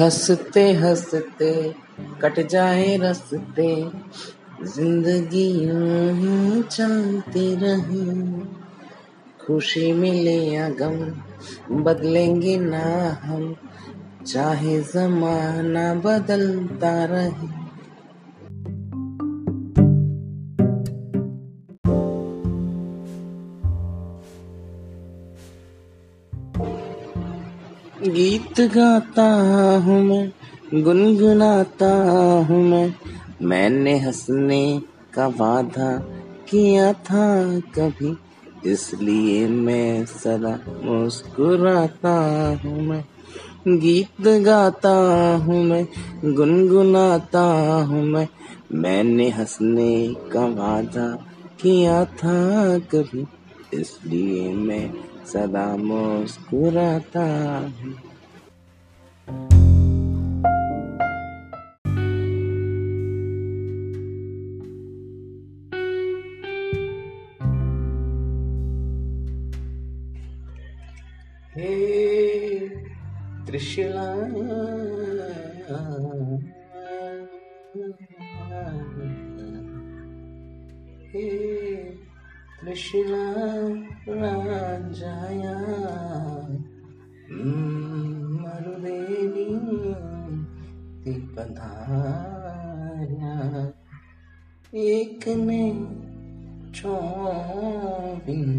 हँसते हँसते कट जाए रसते, ज़िंदगी ही चलती रहे। खुशी मिले या गम, बदलेंगे ना हम, चाहे जमाना बदलता रहे। गीत गाता हूँ मैं, गुनगुनाता हूँ मैं। मैंने हंसने का वादा किया था कभी, इसलिए मैं सदा मुस्कुराता हूँ मैं। गीत गाता हूँ मैं, गुनगुनाता हूँ मैं। मैंने हंसने का वादा किया था कभी, इसलिए मैं सदा मुस्कुराता हूँ। हे त्रिशला त्रिशला राजाया। मरुदेवी ती पधार्या एक ने चौबिन।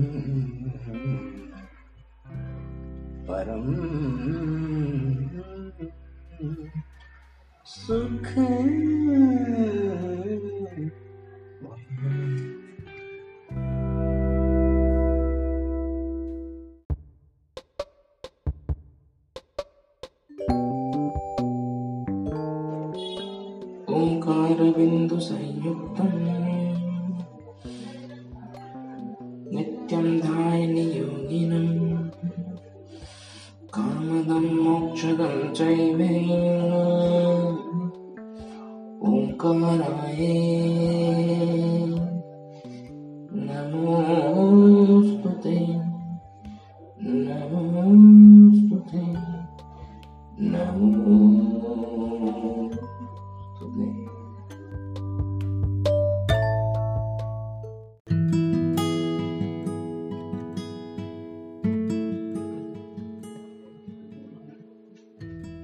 परम सुख ओङ्कारबिन्दुसंयुक्तम् नित्यं ध्यायनि योगिनम् कामदं मोक्षदं चैव ओङ्काराय नमोऽस्तु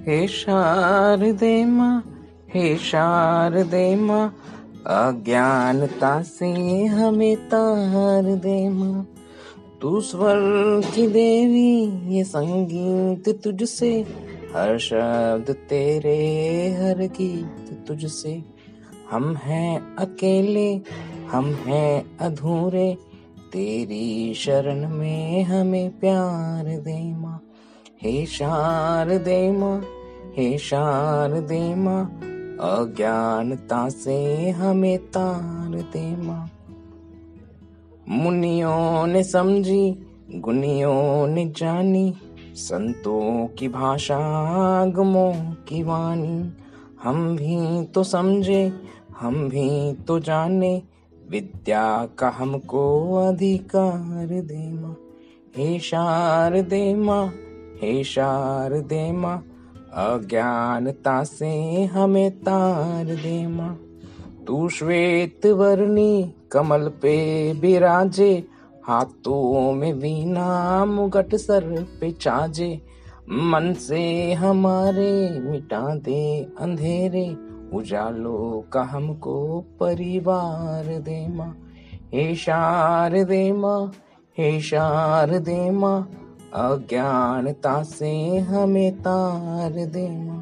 हे शारदे माँ, हे शारदे माँ, अज्ञानता से हमें तार दे माँ। तू स्वर की देवी, ये संगीत तुझसे, हर शब्द तेरे, हर गीत तुझसे। हम हैं अकेले, हम हैं अधूरे, तेरी शरण में हमें प्यार दे माँ। हे शारदे माँ हे शारदे माँ अज्ञानता से हमें तार दे माँ मुनियों ने समझी, गुनियों ने जानी, संतों की भाषा गमों की वाणी। हम भी तो समझे, हम भी तो जाने, विद्या का हमको अधिकार दे माँ हे शारदे माँ हे शारदे माँ अज्ञानता से हमें तार दे माँ तू श्वेत वर्णी, कमल पे बिराजे, हाथों में वीणा, मुगट सर पे चाजे। मन से हमारे मिटा दे अंधेरे, उजालों का हमको परिवार दे माँ हे शार दे माँ हे शार दे माँ अज्ञानता से हमें तार दे माँ